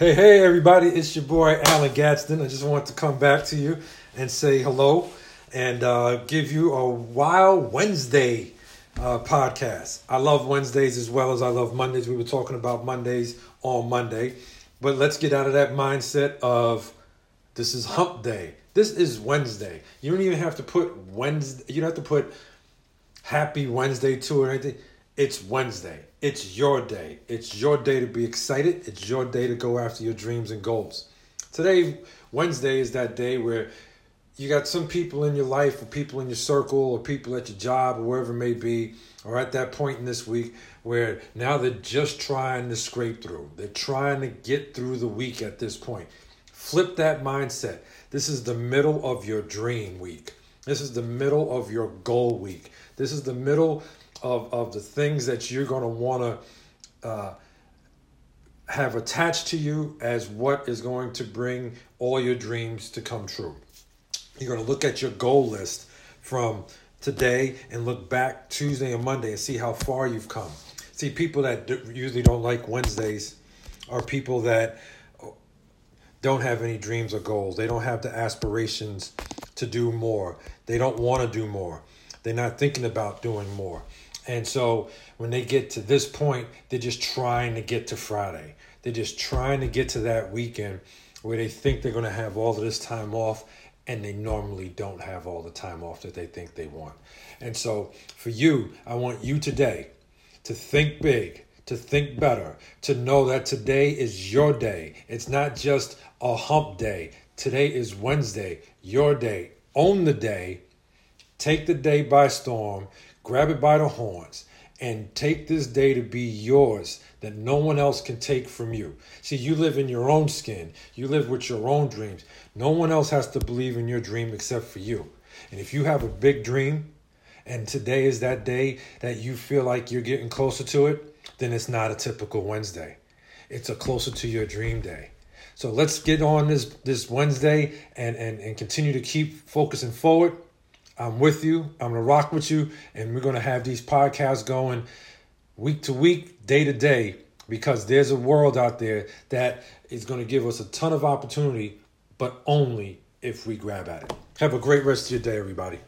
Hey, hey, everybody, it's your boy Alan Gadsden. I just want to come back to you and say hello and uh, give you a Wild Wednesday uh, podcast. I love Wednesdays as well as I love Mondays. We were talking about Mondays on Monday, but let's get out of that mindset of this is hump day. This is Wednesday. You don't even have to put Wednesday, you don't have to put happy Wednesday to it or anything. It's Wednesday. It's your day. It's your day to be excited. It's your day to go after your dreams and goals. Today, Wednesday, is that day where you got some people in your life, or people in your circle, or people at your job, or wherever it may be, or at that point in this week where now they're just trying to scrape through. They're trying to get through the week at this point. Flip that mindset. This is the middle of your dream week. This is the middle of your goal week. This is the middle of, of the things that you're going to want to uh, have attached to you as what is going to bring all your dreams to come true. You're going to look at your goal list from today and look back Tuesday and Monday and see how far you've come. See, people that usually don't like Wednesdays are people that don't have any dreams or goals. They don't have the aspirations to do more. They don't want to do more. They're not thinking about doing more. And so when they get to this point, they're just trying to get to Friday. They're just trying to get to that weekend where they think they're going to have all of this time off and they normally don't have all the time off that they think they want. And so for you, I want you today to think big, to think better, to know that today is your day. It's not just a hump day. Today is Wednesday, your day. Own the day. Take the day by storm grab it by the horns, and take this day to be yours that no one else can take from you. See, you live in your own skin, you live with your own dreams. No one else has to believe in your dream except for you. And if you have a big dream, and today is that day that you feel like you're getting closer to it, then it's not a typical Wednesday. It's a closer to your dream day. So let's get on this this Wednesday and, and, and continue to keep focusing forward I'm with you. I'm going to rock with you. And we're going to have these podcasts going week to week, day to day, because there's a world out there that is going to give us a ton of opportunity, but only if we grab at it. Have a great rest of your day, everybody.